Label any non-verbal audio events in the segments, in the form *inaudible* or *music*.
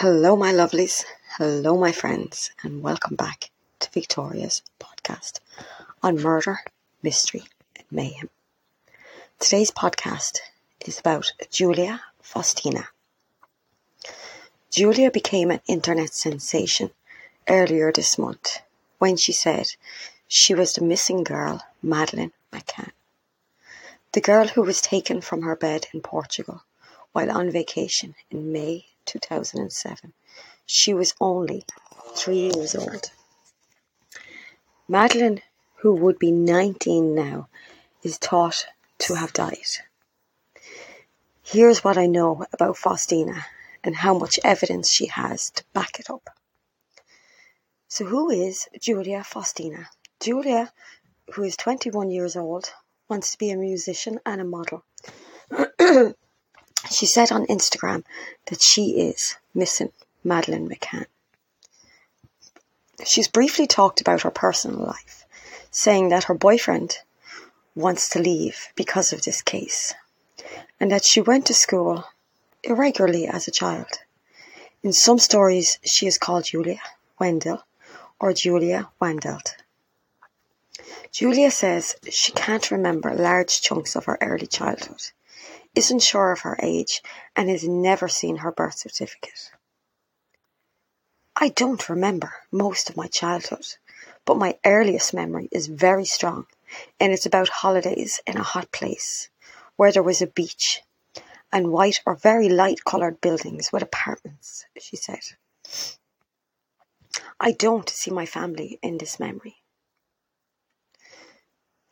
Hello, my lovelies. Hello, my friends, and welcome back to Victoria's podcast on murder, mystery, and mayhem. Today's podcast is about Julia Faustyna. Julia became an internet sensation earlier this month when she said she was the missing girl, Madeleine McCann. The girl who was taken from her bed in Portugal while on vacation in May 2007. She was only three years old. Madeleine, who would be 19 now, is thought to have died. Here's what I know about Faustyna and how much evidence she has to back it up. So, who is Julia Faustyna? Julia, who is 21 years old, wants to be a musician and a model. *clears throat* She said on Instagram that she is missing Madeleine McCann. She's briefly talked about her personal life, saying that her boyfriend wants to leave because of this case, and that she went to school irregularly as a child. In some stories, she is called Julia Wendell or Julia Wandelt. Julia says she can't remember large chunks of her early childhood isn't sure of her age, and has never seen her birth certificate. I don't remember most of my childhood, but my earliest memory is very strong, and it's about holidays in a hot place where there was a beach and white or very light coloured buildings with apartments, she said. I don't see my family in this memory.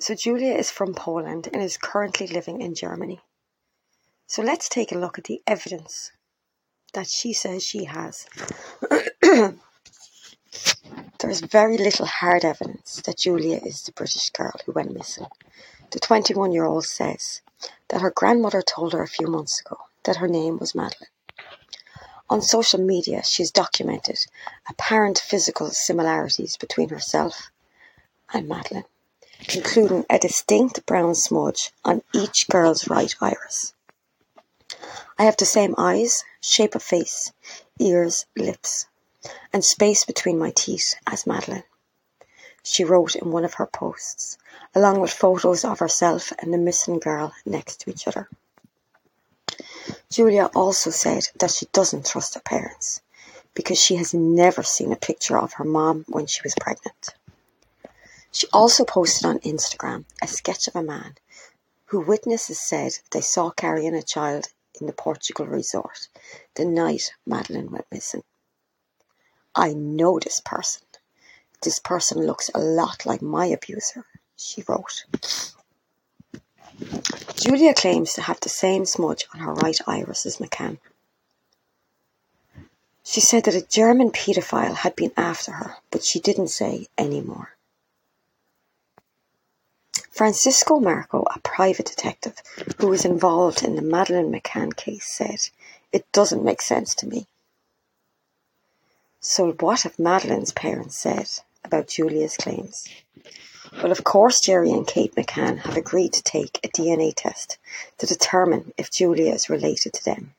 So Julia is from Poland and is currently living in Germany. So let's take a look at the evidence that she says she has. *clears throat* There's very little hard evidence that Julia is the British girl who went missing. The 21 year old says that her grandmother told her a few months ago that her name was Madeleine. On social media, she's documented apparent physical similarities between herself and Madeleine, including a distinct brown smudge on each girl's right iris. I have the same eyes, shape of face, ears, lips, and space between my teeth as Madeleine, she wrote in one of her posts, along with photos of herself and the missing girl next to each other. Julia also said that she doesn't trust her parents because she has never seen a picture of her mom when she was pregnant. She also posted on Instagram a sketch of a man who witnesses said they saw carrying a child in the Portugal resort the night Madeleine went missing. I know this person. This person looks a lot like my abuser, she wrote. Julia claims to have the same smudge on her right iris as McCann. She said that a German paedophile had been after her, but she didn't say any more. Francisco Marco, a private detective who was involved in the Madeleine McCann case, said, It doesn't make sense to me. So, what have Madeleine's parents said about Julia's claims? Well, of course, Gerry and Kate McCann have agreed to take a DNA test to determine if Julia is related to them.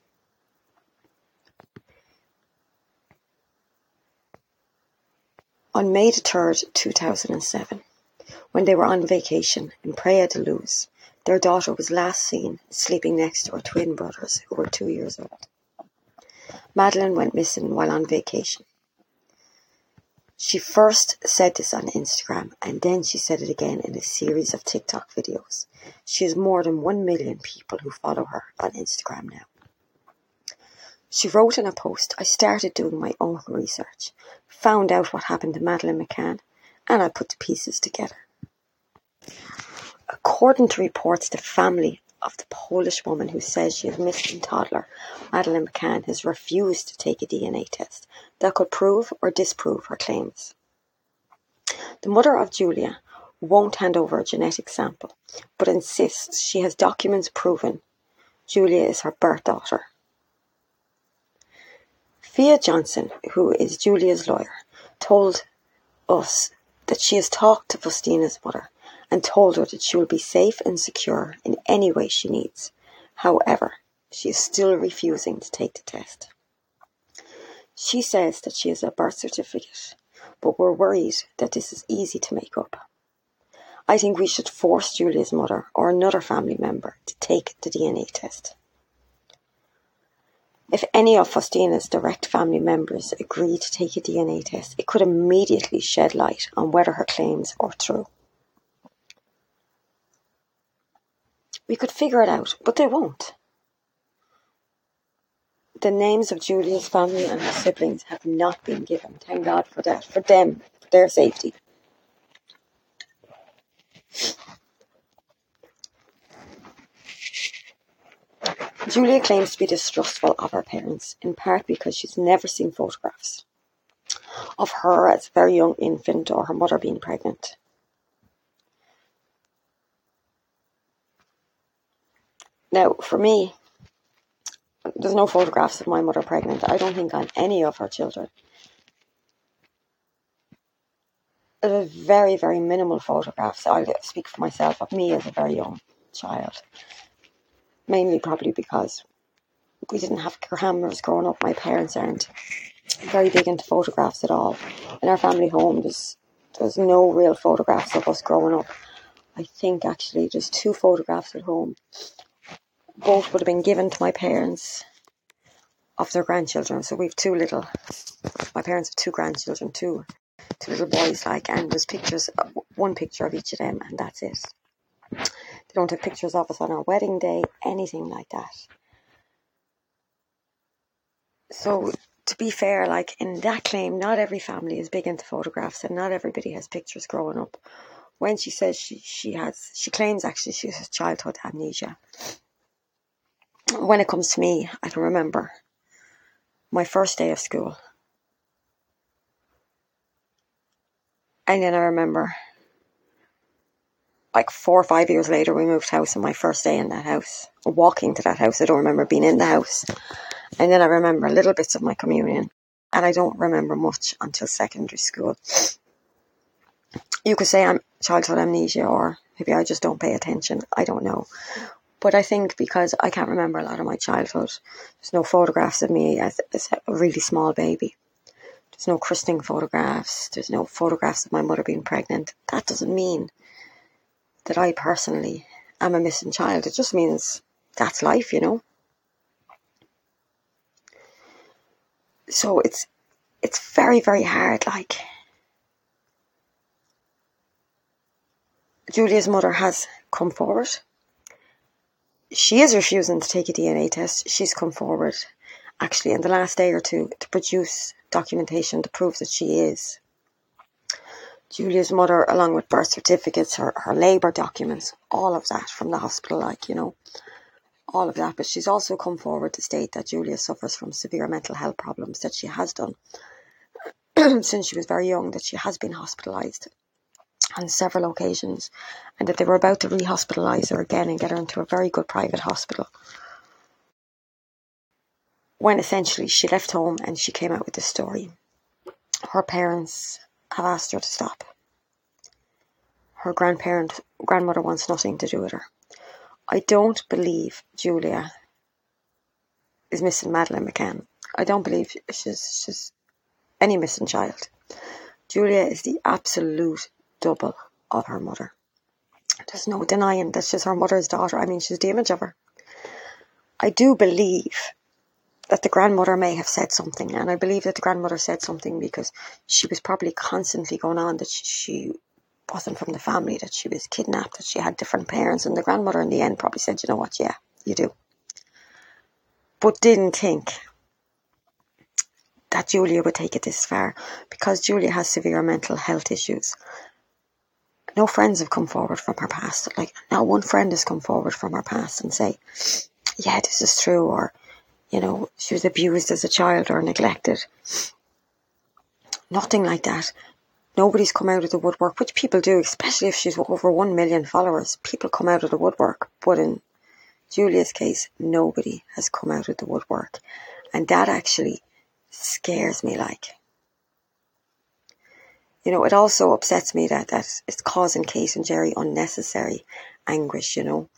On May the 3rd, 2007, when they were on vacation in Praia da Luz, their daughter was last seen sleeping next to her twin brothers, who were two years old. Madeleine went missing while on vacation. She first said this on Instagram and then she said it again in a series of TikTok videos. She has more than 1 million people who follow her on Instagram now. She wrote in a post, I started doing my own research, found out what happened to Madeleine McCann, and I put the pieces together. According to reports, the family of the Polish woman who says she is missing toddler, Madeleine McCann, has refused to take a DNA test that could prove or disprove her claims. The mother of Julia won't hand over a genetic sample, but insists she has documents proving Julia is her birth daughter. Fia Johnson, who is Julia's lawyer, told us that she has talked to Faustyna's mother and told her that she will be safe and secure in any way she needs. However, she is still refusing to take the test. She says that she has a birth certificate, but we're worried that this is easy to make up. I think we should force Julia's mother or another family member to take the DNA test. If any of Faustyna's direct family members agree to take a DNA test, it could immediately shed light on whether her claims are true. We could figure it out, but they won't. The names of Julia's family and her siblings have not been given. Thank God for that, for them, for their safety. Julia claims to be distrustful of her parents, in part because she's never seen photographs of her as a very young infant or her mother being pregnant. Now, for me, there's no photographs of my mother pregnant. I don't think on any of her children. There's very, very minimal photographs. I'll speak for myself of me as a very young child mainly probably because we didn't have cameras growing up. My parents aren't very big into photographs at all. In our family home, there's there's no real photographs of us growing up. I think actually there's two photographs at home. Both would have been given to my parents of their grandchildren. So we've two little. My parents have two grandchildren, two two little boys. Like, and there's pictures, uh, one picture of each of them, and that's it They don't have pictures of us on our wedding day, anything like that. So, to be fair, like in that claim, not every family is big into photographs and not everybody has pictures growing up. When she says she, she has, she claims actually she has childhood amnesia. When it comes to me, I can remember my first day of school. And then I remember like four or five years later, we moved house, and my first day in that house, walking to that house, I don't remember being in the house. And then I remember little bits of my communion, and I don't remember much until secondary school. You could say I'm childhood amnesia, or maybe I just don't pay attention. I don't know. But I think because I can't remember a lot of my childhood, there's no photographs of me as, as a really small baby. There's no christening photographs. There's no photographs of my mother being pregnant. That doesn't mean that I personally am a missing child. It just means that's life, you know. So it's it's very, very hard, like Julia's mother has come forward. She is refusing to take a DNA test. She's come forward actually in the last day or two to produce documentation to prove that she is Julia's mother, along with birth certificates, her, her labour documents, all of that from the hospital, like, you know, all of that. But she's also come forward to state that Julia suffers from severe mental health problems, that she has done *clears throat* since she was very young, that she has been hospitalised on several occasions, and that they were about to re hospitalise her again and get her into a very good private hospital. When essentially she left home and she came out with this story. Her parents have asked her to stop. Her grandparent, grandmother wants nothing to do with her. I don't believe Julia is missing Madeleine McCann. I don't believe she's, she's any missing child. Julia is the absolute double of her mother. There's no denying that she's her mother's daughter. I mean, she's the image of her. I do believe that the grandmother may have said something, and I believe that the grandmother said something because she was probably constantly going on that she wasn't from the family, that she was kidnapped, that she had different parents, and the grandmother in the end probably said, "You know what? Yeah, you do," but didn't think that Julia would take it this far because Julia has severe mental health issues. No friends have come forward from her past. Like, not one friend has come forward from her past and say, yeah, this is true, or you know, she was abused as a child or neglected. Nothing like that. Nobody's come out of the woodwork, which people do, especially if she's over 1 million followers. People come out of the woodwork. But in Julia's case, nobody has come out of the woodwork. And that actually scares me like. You know, it also upsets me that, that it's causing Kate and Gerry unnecessary anguish, you know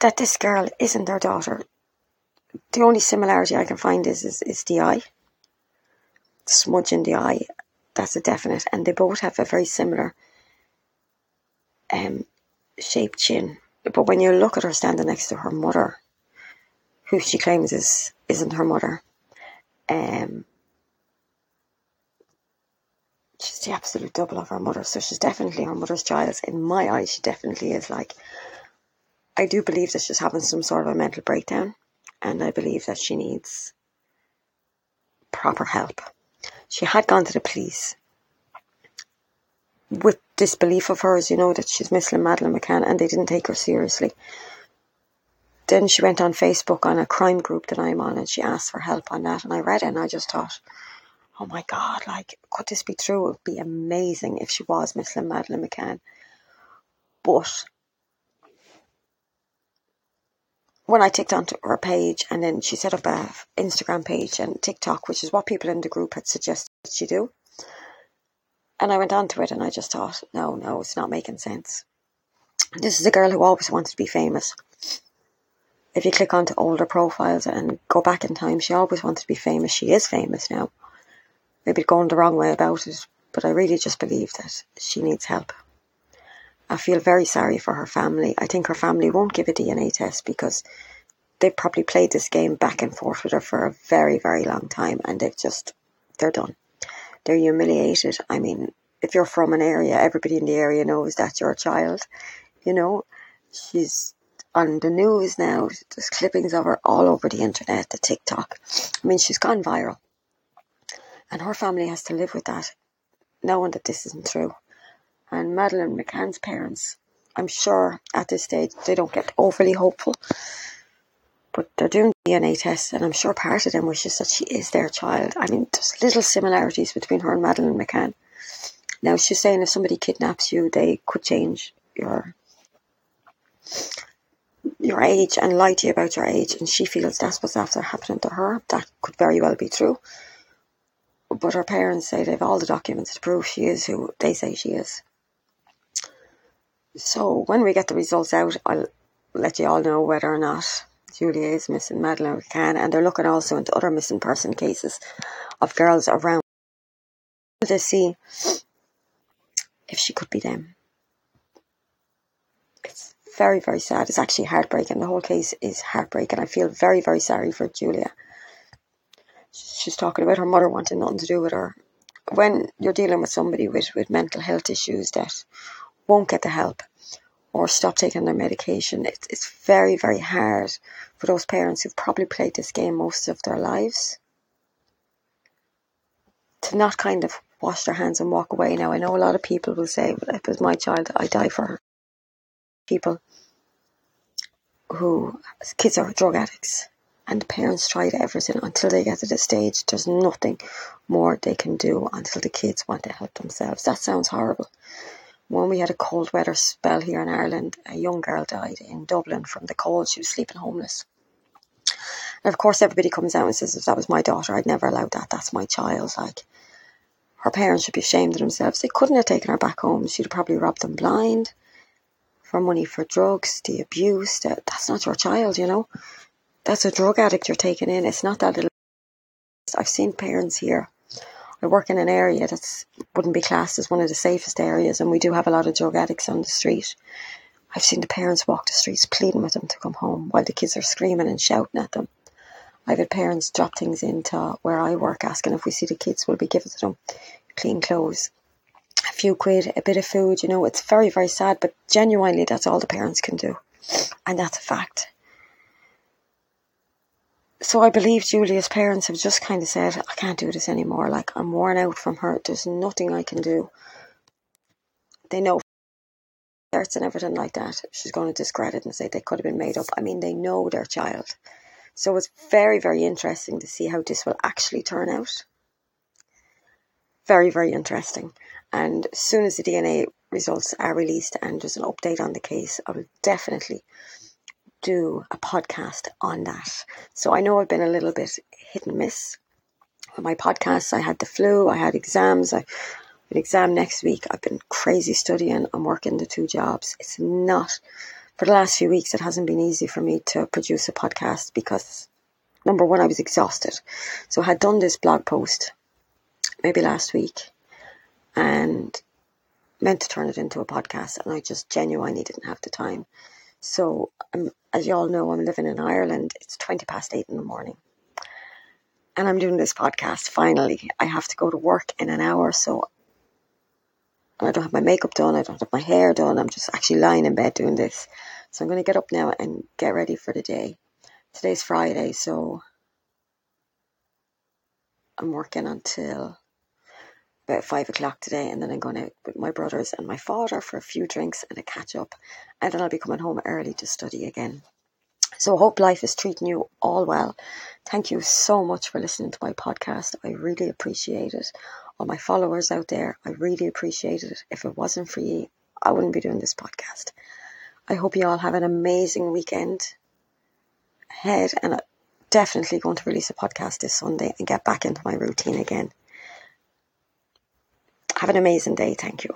that this girl isn't their daughter. the only similarity I can find is, is, is the eye. Smudge in the eye, that's a definite. And they both have a very similar um, shaped chin. But when you look at her standing next to her mother, who she claims is isn't her mother, um, she's the absolute double of her mother. So she's definitely her mother's child. In my eyes, she definitely is like. I do believe that she's having some sort of a mental breakdown, and I believe that she needs proper help. She had gone to the police with disbelief of hers, you know, that she's missing Madeleine McCann, and they didn't take her seriously. Then she went on Facebook on a crime group that I'm on, and she asked for help on that, and I read it, and I just thought, oh my God, like, could this be true? It would be amazing if she was missing Madeleine McCann. But when I ticked onto her page and then she set up a Instagram page and TikTok, which is what people in the group had suggested she do. And I went onto it and I just thought, no, no, it's not making sense. This is a girl who always wanted to be famous. If you click onto older profiles and go back in time, she always wanted to be famous. She is famous now. Maybe going the wrong way about it, but I really just believe that she needs help. I feel very sorry for her family. I think her family won't give a DNA test because they've probably played this game back and forth with her for a very, very long time and they've just, they're done. They're humiliated. I mean, if you're from an area, everybody in the area knows that you're a child. You know, she's on the news now. There's clippings of her all over the internet, the TikTok. I mean, she's gone viral. And her family has to live with that, knowing that this isn't true and Madeleine McCann's parents, I'm sure at this stage they don't get overly hopeful, but they're doing DNA tests, and I'm sure part of them wishes that she is their child. I mean, there's little similarities between her and Madeleine McCann. Now she's saying if somebody kidnaps you, they could change your your age and lie to you about your age, and she feels that's what's after happening to her. That could very well be true. But her parents say they've all the documents to prove she is who they say she is. So when we get the results out, I'll let you all know whether or not Julia is missing Madeleine McCann, and they're looking also into other missing person cases of girls around to see if she could be them. It's very, very sad. It's actually heartbreaking. The whole case is heartbreaking. I feel very, very sorry for Julia. She's talking about her mother wanting nothing to do with her. When you're dealing with somebody with, with mental health issues that won't get the help or stop taking their medication. It's, it's very, very hard for those parents who've probably played this game most of their lives to not kind of wash their hands and walk away. Now, I know a lot of people will say, well, if it was my child, I'd die for her. People who, kids are drug addicts and parents tried everything until they get to the stage. There's nothing more they can do until the kids want to help themselves. That sounds horrible when we had a cold weather spell here in Ireland, a young girl died in Dublin from the cold. She was sleeping homeless. And of course, everybody comes out and says, if that was my daughter, I'd never allow that. That's my child. Like, her parents should be ashamed of themselves. They couldn't have taken her back home. She'd have probably robbed them blind for money for drugs, the abuse. That, that's not your child, you know. That's a drug addict you're taking in. It's not that little. I've seen parents here I work in an area that wouldn't be classed as one of the safest areas, and we do have a lot of drug addicts on the street. I've seen the parents walk the streets pleading with them to come home while the kids are screaming and shouting at them. I've had parents drop things into where I work asking if we see the kids, will be given them clean clothes, a few quid, a bit of food. You know, it's very, very sad, but genuinely, that's all the parents can do. And that's a fact so I believe Julia's parents have just kind of said, I can't do this anymore. Like, I'm worn out from her. There's nothing I can do. They know arts and everything like that. She's going to discredit and say they could have been made up. I mean, they know their child. So it's very, very interesting to see how this will actually turn out. Very, very interesting. And as soon as the DNA results are released and there's an update on the case, I will definitely do a podcast on that. So I know I've been a little bit hit and miss with my podcasts. I had the flu, I had exams, I an exam next week. I've been crazy studying. I'm working the two jobs. It's not for the last few weeks. It hasn't been easy for me to produce a podcast because number one, I was exhausted. So I had done this blog post maybe last week and meant to turn it into a podcast, and I just genuinely didn't have the time. So, um, as you all know, I'm living in Ireland. It's 20 past eight in the morning. And I'm doing this podcast finally. I have to go to work in an hour, so I don't have my makeup done, I don't have my hair done. I'm just actually lying in bed doing this. So I'm going to get up now and get ready for the day. Today's Friday, so I'm working until about five o'clock today, and then I'm going out with my brothers and my father for a few drinks and a catch up, and then I'll be coming home early to study again. So I hope life is treating you all well. Thank you so much for listening to my podcast. I really appreciate it. All my followers out there, I really appreciate it. If it wasn't for you, I wouldn't be doing this podcast. I hope you all have an amazing weekend ahead, and I'm definitely going to release a podcast this Sunday and get back into my routine again. Have an amazing day. Thank you.